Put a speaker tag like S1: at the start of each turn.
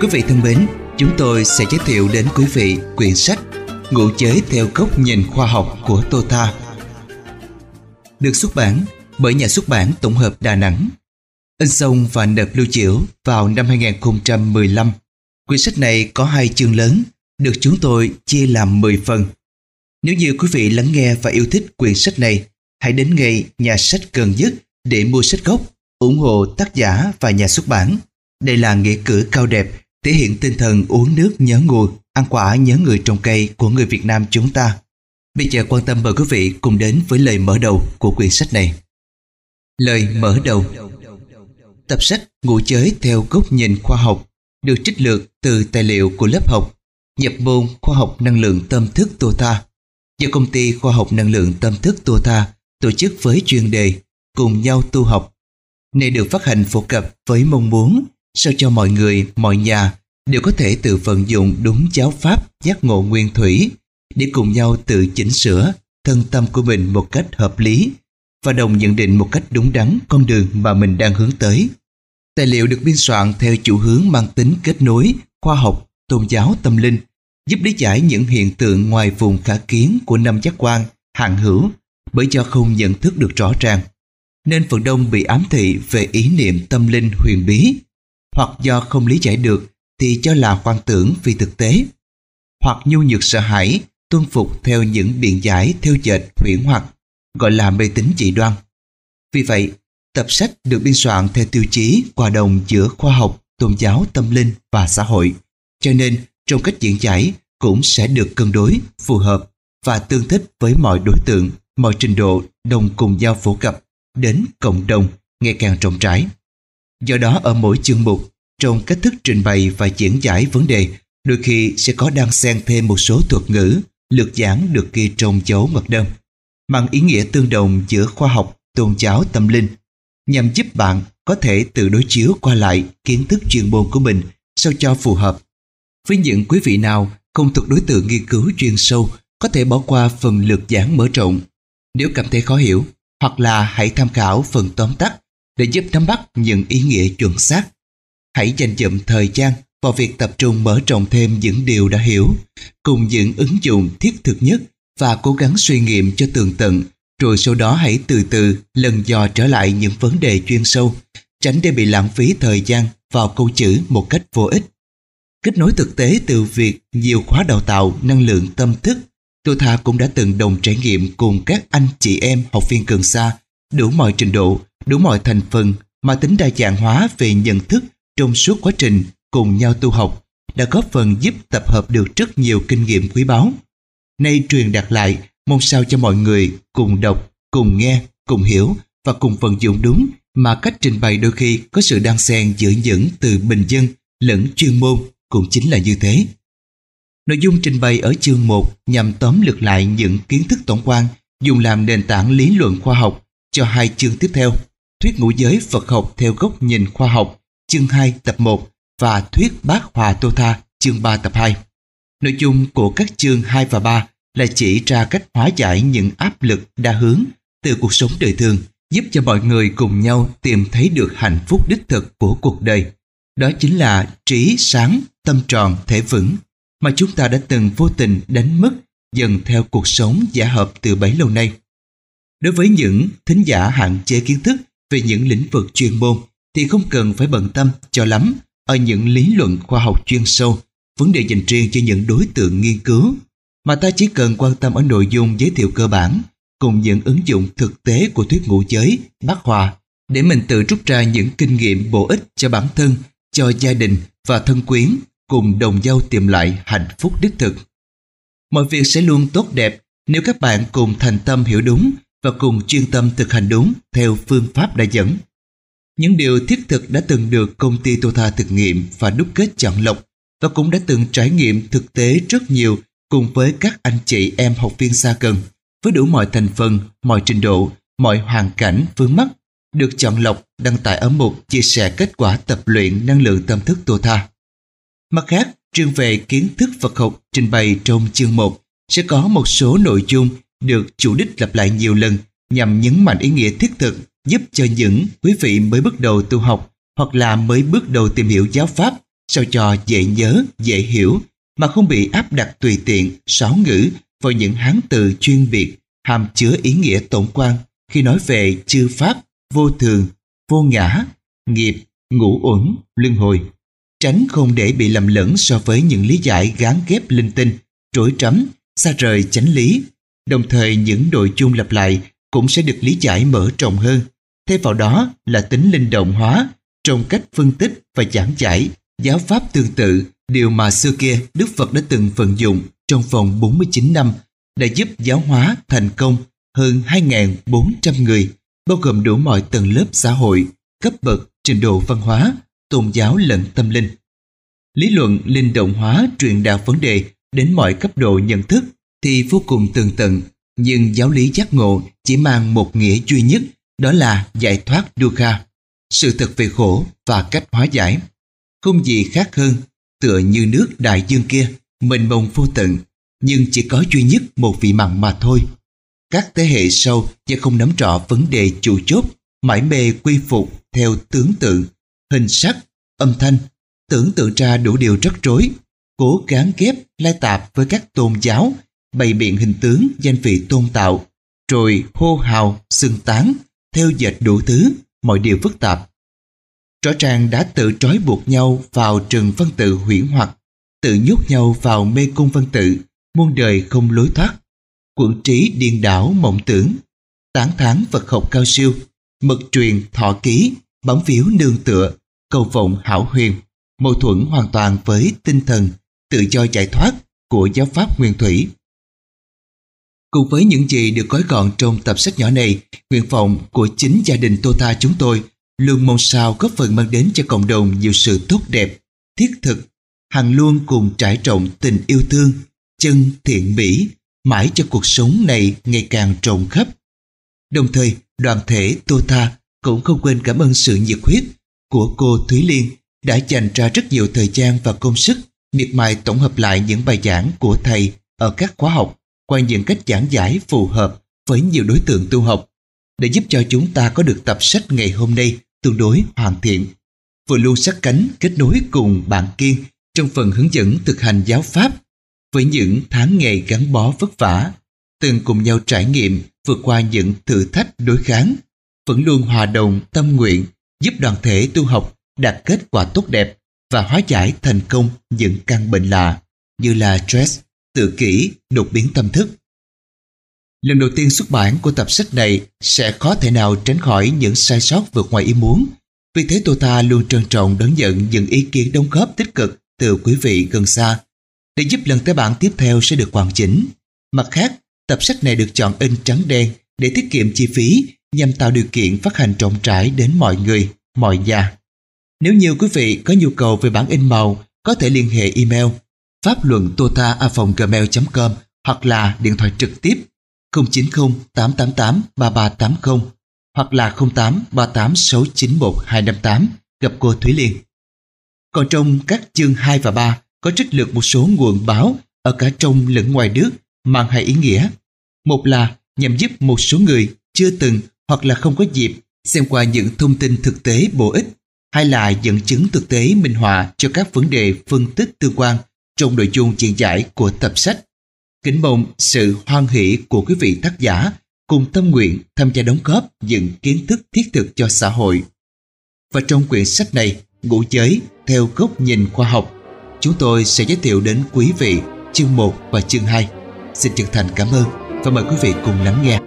S1: Quý vị thân mến, chúng tôi sẽ giới thiệu đến quý vị quyển sách Ngụ giới theo góc nhìn khoa học của Tô Tha. Được xuất bản bởi nhà xuất bản tổng hợp Đà Nẵng. In xong và nộp lưu chiểu vào năm 2015. Quyển sách này có hai chương lớn, được chúng tôi chia làm 10 phần. Nếu như quý vị lắng nghe và yêu thích quyển sách này, hãy đến ngay nhà sách gần nhất để mua sách gốc, ủng hộ tác giả và nhà xuất bản. Đây là nghĩa cử cao đẹp, thể hiện tinh thần uống nước nhớ nguồn, ăn quả nhớ người trồng cây của người Việt Nam chúng ta. Bây giờ quan tâm mời quý vị cùng đến với lời mở đầu của quyển sách này. Lời mở đầu Tập sách ngũ giới theo góc nhìn khoa học được trích lược từ tài liệu của lớp học nhập môn khoa học năng lượng tâm thức Tô Tha do công ty khoa học năng lượng tâm thức Tô Tha tổ chức với chuyên đề cùng nhau tu học. Này được phát hành phổ cập với mong muốn sao cho mọi người, mọi nhà đều có thể tự vận dụng đúng giáo pháp giác ngộ nguyên thủy để cùng nhau tự chỉnh sửa thân tâm của mình một cách hợp lý và đồng nhận định một cách đúng đắn con đường mà mình đang hướng tới. Tài liệu được biên soạn theo chủ hướng mang tính kết nối, khoa học, tôn giáo tâm linh, giúp lý giải những hiện tượng ngoài vùng khả kiến của năm giác quan, hạng hữu bởi do không nhận thức được rõ ràng. Nên phần đông bị ám thị về ý niệm tâm linh huyền bí, hoặc do không lý giải được thì cho là quan tưởng vì thực tế, hoặc nhu nhược sợ hãi, tuân phục theo những biện giải theo dệt huyễn hoặc, gọi là mê tín dị đoan. Vì vậy, tập sách được biên soạn theo tiêu chí hòa đồng giữa khoa học, tôn giáo, tâm linh và xã hội. Cho nên, trong cách diễn giải cũng sẽ được cân đối, phù hợp và tương thích với mọi đối tượng, mọi trình độ đồng cùng nhau phổ cập đến cộng đồng ngày càng rộng rãi. Do đó ở mỗi chương mục, trong cách thức trình bày và diễn giải vấn đề, đôi khi sẽ có đan xen thêm một số thuật ngữ, lược giảng được ghi trong dấu ngoặc đơn, mang ý nghĩa tương đồng giữa khoa học, tôn giáo, tâm linh, nhằm giúp bạn có thể tự đối chiếu qua lại kiến thức chuyên môn của mình sao cho phù hợp. Với những quý vị nào không thuộc đối tượng nghiên cứu chuyên sâu, có thể bỏ qua phần lược giảng mở rộng. Nếu cảm thấy khó hiểu, hoặc là hãy tham khảo phần tóm tắt để giúp nắm bắt những ý nghĩa chuẩn xác. Hãy dành dụm thời gian vào việc tập trung mở rộng thêm những điều đã hiểu, cùng những ứng dụng thiết thực nhất và cố gắng suy nghiệm cho tường tận, rồi sau đó hãy từ từ lần dò trở lại những vấn đề chuyên sâu, tránh để bị lãng phí thời gian vào câu chữ một cách vô ích. Kết nối thực tế từ việc nhiều khóa đào tạo năng lượng tâm thức, tôi thà cũng đã từng đồng trải nghiệm cùng các anh chị em học viên cần xa, đủ mọi trình độ, đủ mọi thành phần mà tính đa dạng hóa về nhận thức trong suốt quá trình cùng nhau tu học đã góp phần giúp tập hợp được rất nhiều kinh nghiệm quý báu. Nay truyền đạt lại, mong sao cho mọi người cùng đọc, cùng nghe, cùng hiểu và cùng vận dụng đúng mà cách trình bày đôi khi có sự đan xen giữa những từ bình dân lẫn chuyên môn cũng chính là như thế. Nội dung trình bày ở chương 1 nhằm tóm lược lại những kiến thức tổng quan dùng làm nền tảng lý luận khoa học cho hai chương tiếp theo. Thuyết ngũ giới Phật học theo góc nhìn khoa học, chương 2 tập 1 và Thuyết Bát Hòa Tô Tha, chương 3 tập 2. Nội dung của các chương 2 và 3 là chỉ ra cách hóa giải những áp lực đa hướng từ cuộc sống đời thường, giúp cho mọi người cùng nhau tìm thấy được hạnh phúc đích thực của cuộc đời. Đó chính là trí sáng, tâm tròn, thể vững mà chúng ta đã từng vô tình đánh mất dần theo cuộc sống giả hợp từ bấy lâu nay. Đối với những thính giả hạn chế kiến thức về những lĩnh vực chuyên môn thì không cần phải bận tâm cho lắm ở những lý luận khoa học chuyên sâu, vấn đề dành riêng cho những đối tượng nghiên cứu, mà ta chỉ cần quan tâm ở nội dung giới thiệu cơ bản cùng những ứng dụng thực tế của thuyết ngũ giới, bát hòa để mình tự rút ra những kinh nghiệm bổ ích cho bản thân, cho gia đình và thân quyến cùng đồng nhau tìm lại hạnh phúc đích thực. Mọi việc sẽ luôn tốt đẹp nếu các bạn cùng thành tâm hiểu đúng và cùng chuyên tâm thực hành đúng theo phương pháp đã dẫn. Những điều thiết thực đã từng được công ty Tota Tha thực nghiệm và đúc kết chọn lọc và cũng đã từng trải nghiệm thực tế rất nhiều cùng với các anh chị em học viên xa gần với đủ mọi thành phần, mọi trình độ, mọi hoàn cảnh, vướng mắt được chọn lọc đăng tải ở mục chia sẻ kết quả tập luyện năng lượng tâm thức Tô Tha. Mặt khác, riêng về kiến thức Phật học trình bày trong chương 1 sẽ có một số nội dung được chủ đích lặp lại nhiều lần nhằm nhấn mạnh ý nghĩa thiết thực giúp cho những quý vị mới bước đầu tu học hoặc là mới bước đầu tìm hiểu giáo pháp sao cho dễ nhớ, dễ hiểu mà không bị áp đặt tùy tiện, sáo ngữ vào những hán từ chuyên biệt hàm chứa ý nghĩa tổng quan khi nói về chư pháp, vô thường, vô ngã, nghiệp, ngũ uẩn, luân hồi. Tránh không để bị lầm lẫn so với những lý giải gán ghép linh tinh, trối trắm, xa rời chánh lý. Đồng thời những nội chung lặp lại cũng sẽ được lý giải mở rộng hơn. Thay vào đó là tính linh động hóa trong cách phân tích và giảng giải giáo pháp tương tự điều mà xưa kia Đức Phật đã từng vận dụng trong vòng 49 năm đã giúp giáo hóa thành công hơn 2.400 người bao gồm đủ mọi tầng lớp xã hội, cấp bậc, trình độ văn hóa, tôn giáo lẫn tâm linh. Lý luận linh động hóa truyền đạt vấn đề đến mọi cấp độ nhận thức thì vô cùng tường tận, nhưng giáo lý giác ngộ chỉ mang một nghĩa duy nhất, đó là giải thoát dukkha, sự thật về khổ và cách hóa giải. Không gì khác hơn, tựa như nước đại dương kia, mênh mông vô tận, nhưng chỉ có duy nhất một vị mặn mà thôi. Các thế hệ sau sẽ không nắm rõ vấn đề chủ chốt, mãi mê quy phục theo tướng tượng, hình sắc, âm thanh, tưởng tượng ra đủ điều rắc rối, cố gắng ghép lai tạp với các tôn giáo, bày biện hình tướng danh vị tôn tạo, rồi hô hào, xưng tán, theo dệt đủ thứ, mọi điều phức tạp. Rõ ràng đã tự trói buộc nhau vào trường văn tự huyễn hoặc, tự nhốt nhau vào mê cung văn tự, muôn đời không lối thoát. Quận trí điên đảo mộng tưởng, tán thán vật học cao siêu, mật truyền thọ ký, bấm phiếu nương tựa, cầu vọng hảo huyền, mâu thuẫn hoàn toàn với tinh thần tự do giải thoát của giáo pháp nguyên thủy. Cùng với những gì được gói gọn trong tập sách nhỏ này, nguyện vọng của chính gia đình Tota chúng tôi luôn mong sao góp phần mang đến cho cộng đồng nhiều sự tốt đẹp, thiết thực, hằng luôn cùng trải rộng tình yêu thương, chân thiện mỹ, mãi cho cuộc sống này ngày càng rộng khắp. Đồng thời, đoàn thể Tota cũng không quên cảm ơn sự nhiệt huyết của cô Thúy Liên đã dành ra rất nhiều thời gian và công sức miệt mài tổng hợp lại những bài giảng của thầy ở các khóa học qua những cách giảng giải phù hợp với nhiều đối tượng tu học để giúp cho chúng ta có được tập sách ngày hôm nay tương đối hoàn thiện. Vừa luôn sát cánh kết nối cùng bạn kiên trong phần hướng dẫn thực hành giáo pháp với những tháng ngày gắn bó vất vả từng cùng nhau trải nghiệm vượt qua những thử thách đối kháng vẫn luôn hòa đồng tâm nguyện giúp đoàn thể tu học đạt kết quả tốt đẹp và hóa giải thành công những căn bệnh lạ như là stress, tự kỷ, đột biến tâm thức. Lần đầu tiên xuất bản của tập sách này sẽ khó thể nào tránh khỏi những sai sót vượt ngoài ý muốn. Vì thế Tota luôn trân trọng đón nhận những ý kiến đóng góp tích cực từ quý vị gần xa để giúp lần tới bản tiếp theo sẽ được hoàn chỉnh. Mặt khác, tập sách này được chọn in trắng đen để tiết kiệm chi phí nhằm tạo điều kiện phát hành rộng rãi đến mọi người, mọi nhà. Nếu như quý vị có nhu cầu về bản in màu, có thể liên hệ email pháp luận tota.gmail.com hoặc là điện thoại trực tiếp 090 888 3380 hoặc là 08 38 691 258 gặp cô Thúy Liên. Còn trong các chương 2 và 3 có trích lược một số nguồn báo ở cả trong lẫn ngoài nước mang hai ý nghĩa. Một là nhằm giúp một số người chưa từng hoặc là không có dịp xem qua những thông tin thực tế bổ ích hay là dẫn chứng thực tế minh họa cho các vấn đề phân tích tương quan trong nội dung diễn giải của tập sách. Kính mong sự hoan hỷ của quý vị tác giả cùng tâm nguyện tham gia đóng góp những kiến thức thiết thực cho xã hội. Và trong quyển sách này, Ngũ giới theo góc nhìn khoa học, chúng tôi sẽ giới thiệu đến quý vị chương 1 và chương 2. Xin chân thành cảm ơn và mời quý vị cùng lắng nghe.